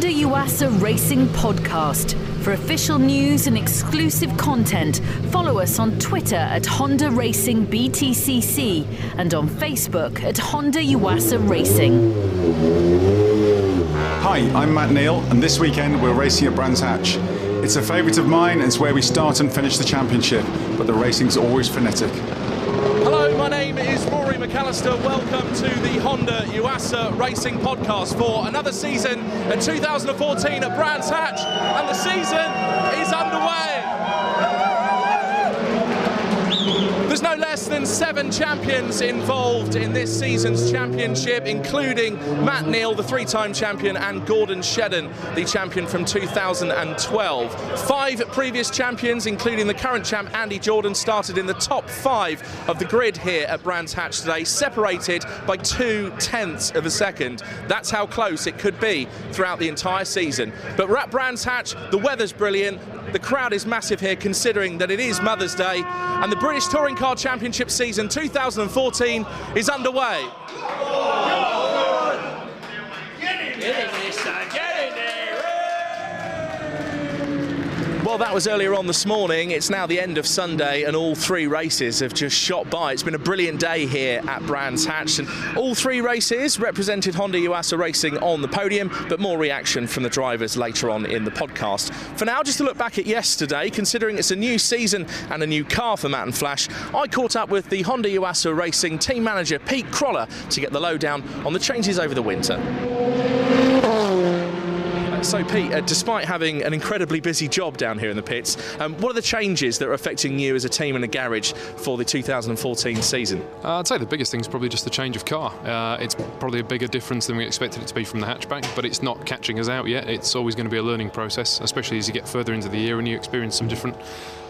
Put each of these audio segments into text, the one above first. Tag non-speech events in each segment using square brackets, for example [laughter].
Honda Yuasa Racing Podcast. For official news and exclusive content, follow us on Twitter at Honda Racing BTCC and on Facebook at Honda Yuasa Racing. Hi, I'm Matt Neal, and this weekend we're racing at Brands Hatch. It's a favourite of mine, and it's where we start and finish the championship, but the racing's always frenetic. My name is Rory McAllister. Welcome to the Honda Yuasa Racing Podcast for another season in 2014 at Brands Hatch, and the season is underway. There's no less than seven champions involved in this season's championship, including Matt Neal, the three time champion, and Gordon Shedden, the champion from 2012. Five previous champions, including the current champ Andy Jordan, started in the top five of the grid here at Brands Hatch today, separated by two tenths of a second. That's how close it could be throughout the entire season. But we're at Brands Hatch, the weather's brilliant, the crowd is massive here considering that it is Mother's Day, and the British Touring Car Championship season 2014 is underway. Well, that was earlier on this morning. It's now the end of Sunday, and all three races have just shot by. It's been a brilliant day here at Brands Hatch, and all three races represented Honda Yuasa Racing on the podium, but more reaction from the drivers later on in the podcast. For now, just to look back at yesterday, considering it's a new season and a new car for Matt and Flash, I caught up with the Honda Yuasa Racing team manager Pete Crolla to get the lowdown on the changes over the winter. So, Pete, uh, despite having an incredibly busy job down here in the pits, um, what are the changes that are affecting you as a team and the garage for the 2014 season? Uh, I'd say the biggest thing is probably just the change of car. Uh, it's probably a bigger difference than we expected it to be from the hatchback, but it's not catching us out yet. It's always going to be a learning process, especially as you get further into the year and you experience some different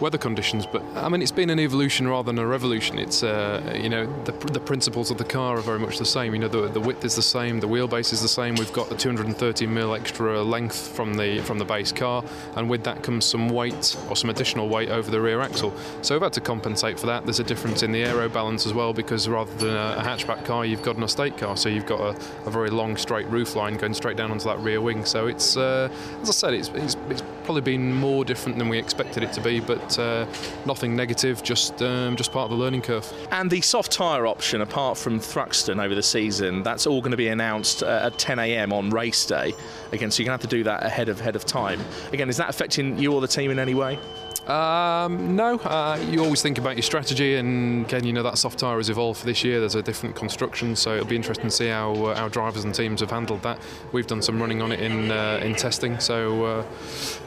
weather conditions. But I mean, it's been an evolution rather than a revolution. It's uh, you know the, the principles of the car are very much the same. You know, the, the width is the same, the wheelbase is the same. We've got the 230 mil extra length from the from the base car, and with that comes some weight or some additional weight over the rear axle. So we've had to compensate for that. There's a difference in the aero balance as well because rather than a, hatchback car, you've got an estate car, so you've got a, a very long straight roof line going straight down onto that rear wing. So it's uh, as I said, it's, it's, it's probably been more different than we expected it to be, but uh, nothing negative, just um, just part of the learning curve. And the soft tyre option, apart from Thruxton over the season, that's all going to be announced uh, at 10 a.m. on race day. Again, so you're going to have to do that ahead of ahead of time. Again, is that affecting you or the team in any way? Um, no, uh, you always think about your strategy, and again, you know that soft tyre has evolved for this year. There's a different construction, so it'll be interesting to see how uh, our drivers and teams have handled that. We've done some running on it in uh, in testing, so uh,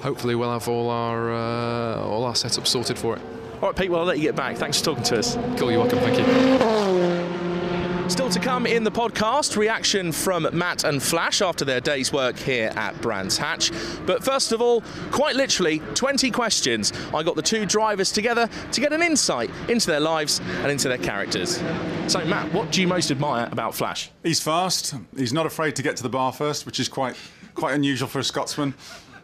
hopefully we'll have all our uh, all our setups sorted for it. All right, Pete. Well, I'll let you get back. Thanks for talking to us. Cool. You're welcome. Thank you. Still to come in the podcast, reaction from Matt and Flash after their day's work here at Brands Hatch. But first of all, quite literally, 20 questions. I got the two drivers together to get an insight into their lives and into their characters. So, Matt, what do you most admire about Flash? He's fast. He's not afraid to get to the bar first, which is quite quite unusual for a Scotsman.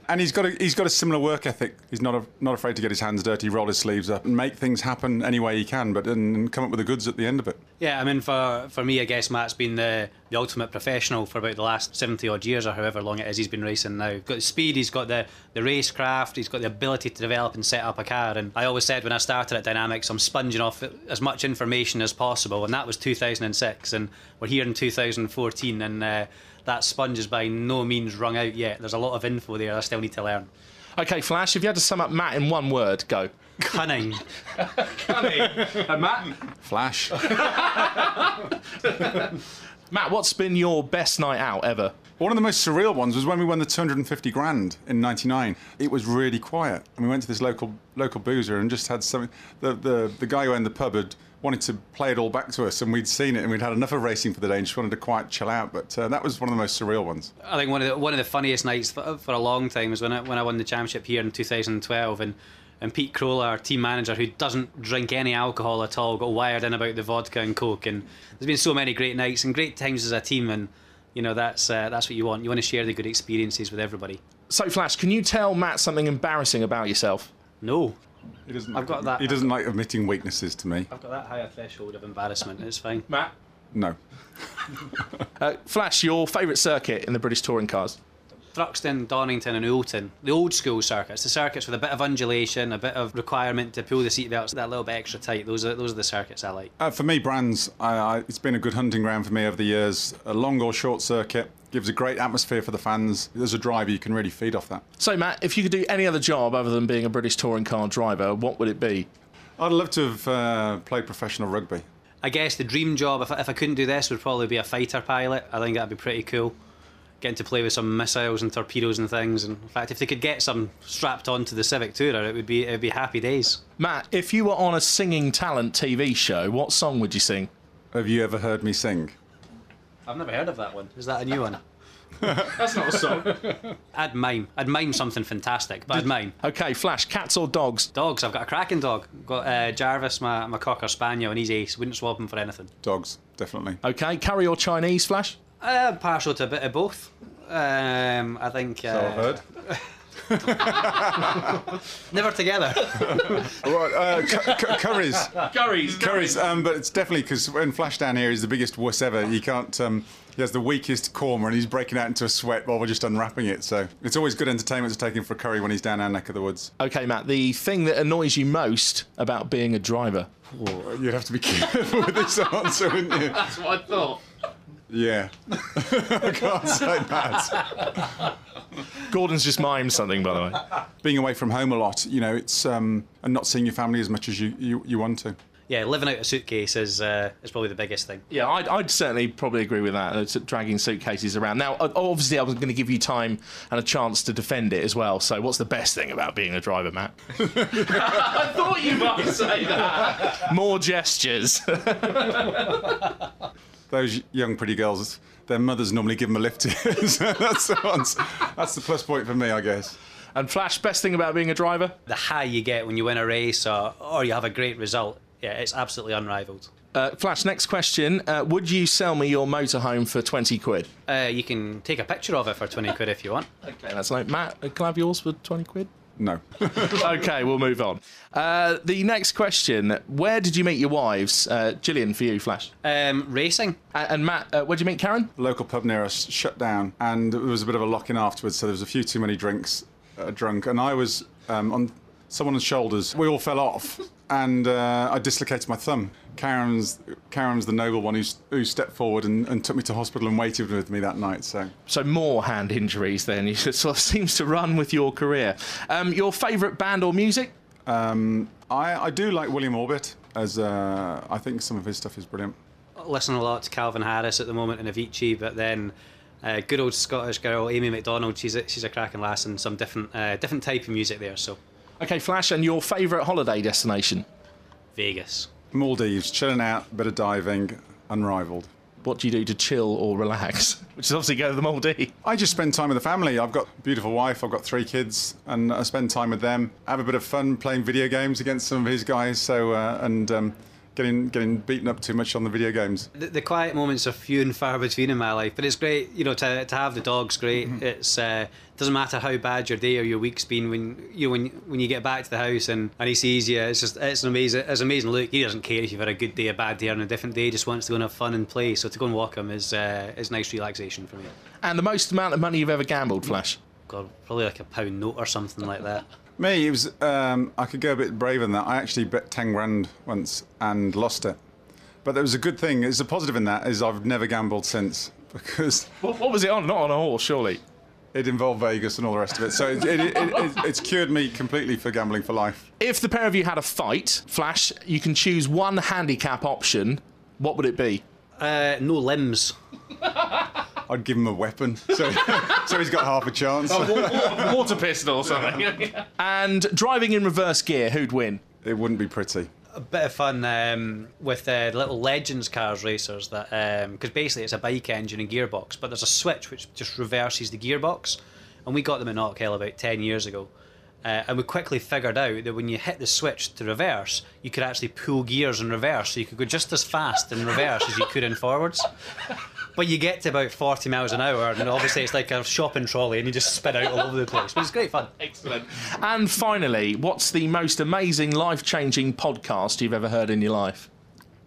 And he's got a, he's got a similar work ethic. He's not a, not afraid to get his hands dirty, roll his sleeves up, and make things happen any way he can, but and come up with the goods at the end of it. Yeah, I mean, for for me, I guess Matt's been the the ultimate professional for about the last seventy odd years or however long it is he's been racing now. He's got the speed, he's got the the racecraft, he's got the ability to develop and set up a car. And I always said when I started at Dynamics, I'm sponging off as much information as possible, and that was 2006, and we're here in 2014, and. Uh, that sponge is by no means wrung out yet. There's a lot of info there I still need to learn. Okay, Flash, if you had to sum up Matt in one word, go. Cunning. [laughs] Cunning. and Matt? Flash. [laughs] Matt, what's been your best night out ever? One of the most surreal ones was when we won the 250 grand in '99. It was really quiet, and we went to this local local boozer and just had something. The the, the guy who owned the pub had wanted to play it all back to us, and we'd seen it, and we'd had enough of racing for the day, and just wanted to quite chill out. But uh, that was one of the most surreal ones. I think one of the one of the funniest nights for, for a long time was when I when I won the championship here in 2012, and and Pete Crolla, our team manager, who doesn't drink any alcohol at all, got wired in about the vodka and coke. And there's been so many great nights and great times as a team, and you know that's uh, that's what you want. You want to share the good experiences with everybody. So, Flash, can you tell Matt something embarrassing about yourself? No. He doesn't. I've like, got that. He doesn't like admitting weaknesses to me. I've got that higher threshold of embarrassment. It's fine. Matt? No. [laughs] Uh, Flash, your favourite circuit in the British touring cars? Thruxton, Donington, and Oulton, the old school circuits, the circuits with a bit of undulation, a bit of requirement to pull the seatbelts that little bit extra tight. Those are those are the circuits I like. Uh, for me, Brands, I, I, it's been a good hunting ground for me over the years. A long or short circuit gives a great atmosphere for the fans. As a driver, you can really feed off that. So, Matt, if you could do any other job other than being a British touring car driver, what would it be? I'd love to have uh, played professional rugby. I guess the dream job, if I, if I couldn't do this, would probably be a fighter pilot. I think that'd be pretty cool. Getting to play with some missiles and torpedoes and things. And in fact, if they could get some strapped onto the Civic Tourer, it would be it would be happy days. Matt, if you were on a singing talent TV show, what song would you sing? Have you ever heard me sing? I've never heard of that one. Is that a new one? [laughs] That's not a song. I'd mime. I'd mime something fantastic, but I'd mime. okay, Flash, cats or dogs? Dogs. I've got a cracking dog. Got uh, Jarvis, my, my cocker spaniel, and he's ace. Wouldn't swap him for anything. Dogs, definitely. Okay, curry or Chinese, Flash? Uh, partial to a bit of both. Um, I think. Uh, So I've heard. [laughs] [laughs] Never together. [laughs] Right, uh, cu- cu- curries. Curries. Curries, um, but it's definitely because when Flash down here is the biggest wuss ever. He can't. Um, he has the weakest korma, and he's breaking out into a sweat while we're just unwrapping it. So it's always good entertainment to take him for a curry when he's down our neck of the woods. Okay, Matt, the thing that annoys you most about being a driver? You'd have to be [laughs] careful with this answer, wouldn't you? That's what I thought. Yeah, I can't say that. Gordon's just mimed something, by the way. Being away from home a lot, you know, it's um, and not seeing your family as much as you, you, you want to. yeah, living out a suitcase is uh, is probably the biggest thing. Yeah, I'd, I'd certainly probably agree with that. It's dragging suitcases around. Now, obviously, I was going to give you time and a chance to defend it as well. So, what's the best thing about being a driver, Matt? [laughs] I thought you might say that. More gestures. [laughs] Those young pretty girls, their mothers normally give them a lift. [laughs] so that's the ones, That's the plus point for me, I guess. and Flash, best thing about being a driver? The high you get when you win a race or, or you have a great result, yeah, it's absolutely unrivaled. Uh, Flash, next question. Uh, would you sell me your motorhome for 20 quid? Uh, you can take a picture of it for 20 quid if you want. Okay, that's like Matt. Can I have yours for 20 quid? No. [laughs] okay, we'll move on. Uh, the next question Where did you meet your wives? Uh, Gillian, for you, Flash. Um, racing. A- and Matt, uh, where did you meet Karen? local pub near us shut down, and there was a bit of a lock-in afterwards. So there was a few too many drinks, uh, drunk, and I was um, on someone's shoulders. We all fell off, and uh, I dislocated my thumb. Karen's Karen's the noble one who, who stepped forward and, and took me to hospital and waited with me that night. So So, more hand injuries then. [laughs] You sort of seems to run with your career. Um, your favourite band or music? um, I, I do like William Orbit, as uh, I think some of his stuff is brilliant. Listen a lot to Calvin Harris at the moment and Avicii, but then uh, good old Scottish girl Amy Macdonald. She's a, she's a cracking lass and some different uh, different type of music there. So Okay, Flash, and your favourite holiday destination? Vegas. Maldives, chilling out, bit of diving, unrivaled. What do you do to chill or relax? [laughs] Which is obviously go to the Maldives. I just spend time with the family. I've got a beautiful wife, I've got three kids, and I spend time with them. Have a bit of fun playing video games against some of his guys. So uh, and um, getting getting beaten up too much on the video games. The, the quiet moments are few and far between in my life, but it's great. You know, to, to have the dog's great. It's uh, doesn't matter how bad your day or your week's been when you know, when when you get back to the house and, and he sees you. It's just it's an amazing it's an amazing look. He doesn't care if you've had a good day, a bad day, or on a different day. He just wants to go and have fun and play. So to go and walk him is uh, is nice relaxation for me. And the most amount of money you've ever gambled, Flash? God, probably like a pound note or something like that. [laughs] Me, it was um, I could go a bit braver than that. I actually bet ten grand once and lost it. But there was a good thing. It's a positive in that is I've never gambled since [laughs] because What, what was it on? Not on a horse, surely. it involved Vegas and all the rest of it. So it, it, it, it, it's cured me completely for gambling for life. If the pair of you had a fight, Flash, you can choose one handicap option. What would it be? Uh, no limbs. [laughs] I'd give him a weapon, so, [laughs] so he's got half a chance. Water pistol or something. [laughs] and driving in reverse gear, who'd win? It wouldn't be pretty. a bit of fun um, with uh, the little Legends cars racers that because basically it's a bike engine and gearbox, but there's a switch which just reverses the gearbox, and we got them in Knockhill about ten years ago. Uh, and we quickly figured out that when you hit the switch to reverse, you could actually pull gears in reverse, so you could go just as fast in reverse as you could in forwards. But you get to about 40 miles an hour, and obviously it's like a shopping trolley, and you just spin out all over the place. But it's great fun. Excellent. And finally, what's the most amazing, life changing podcast you've ever heard in your life?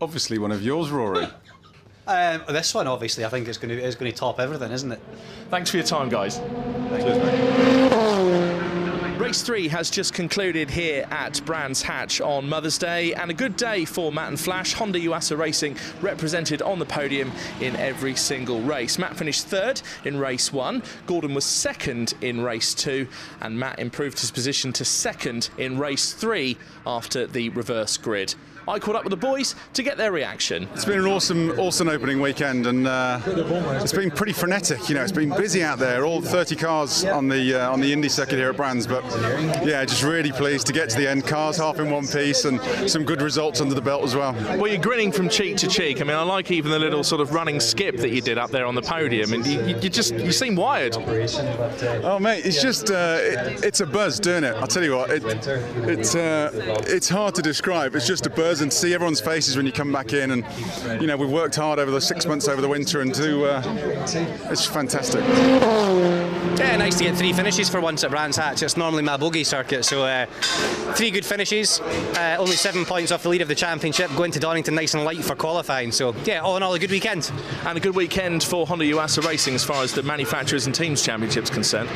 Obviously, one of yours, Rory. Um, this one, obviously, I think is going to is going to top everything, isn't it? Thanks for your time, guys. Race three has just concluded here at Brands Hatch on Mother's Day, and a good day for Matt and Flash. Honda Yuasa Racing represented on the podium in every single race. Matt finished third in race one, Gordon was second in race two, and Matt improved his position to second in race three after the reverse grid. I caught up with the boys to get their reaction. It's been an awesome, awesome opening weekend, and uh, it's been pretty frenetic. You know, it's been busy out there. All 30 cars on the uh, on the Indy circuit here at Brands, but yeah, just really pleased to get to the end. Cars half in one piece, and some good results under the belt as well. Well, you're grinning from cheek to cheek. I mean, I like even the little sort of running skip that you did up there on the podium, and you, you just you seem wired. Oh mate, it's just uh, it, it's a buzz doing it. I'll tell you what, it, it's uh, it's hard to describe. It's just a buzz and see everyone's faces when you come back in. And you know, we've worked hard over the six months over the winter, and to uh, it's fantastic. Yeah, nice to get three finishes for once at Brands Hatch. It's normally my bogey circuit, so uh, three good finishes. Uh, only seven points off the lead of the championship. Going to Donington nice and light for qualifying. So yeah, all in all, a good weekend. And a good weekend for Honda Yuasa Racing as far as the manufacturers and teams championships concerned.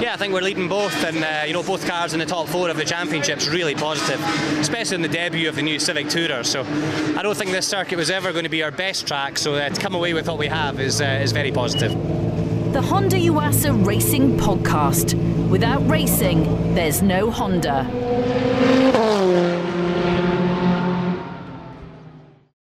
Yeah, I think we're leading both, and uh, you know both cars in the top four of the championships really positive, especially in the debut of the new Civic Tourer. So I don't think this circuit was ever going to be our best track. So uh, to come away with what we have is uh, is very positive. The Honda Yuasa Racing Podcast. Without racing, there's no Honda.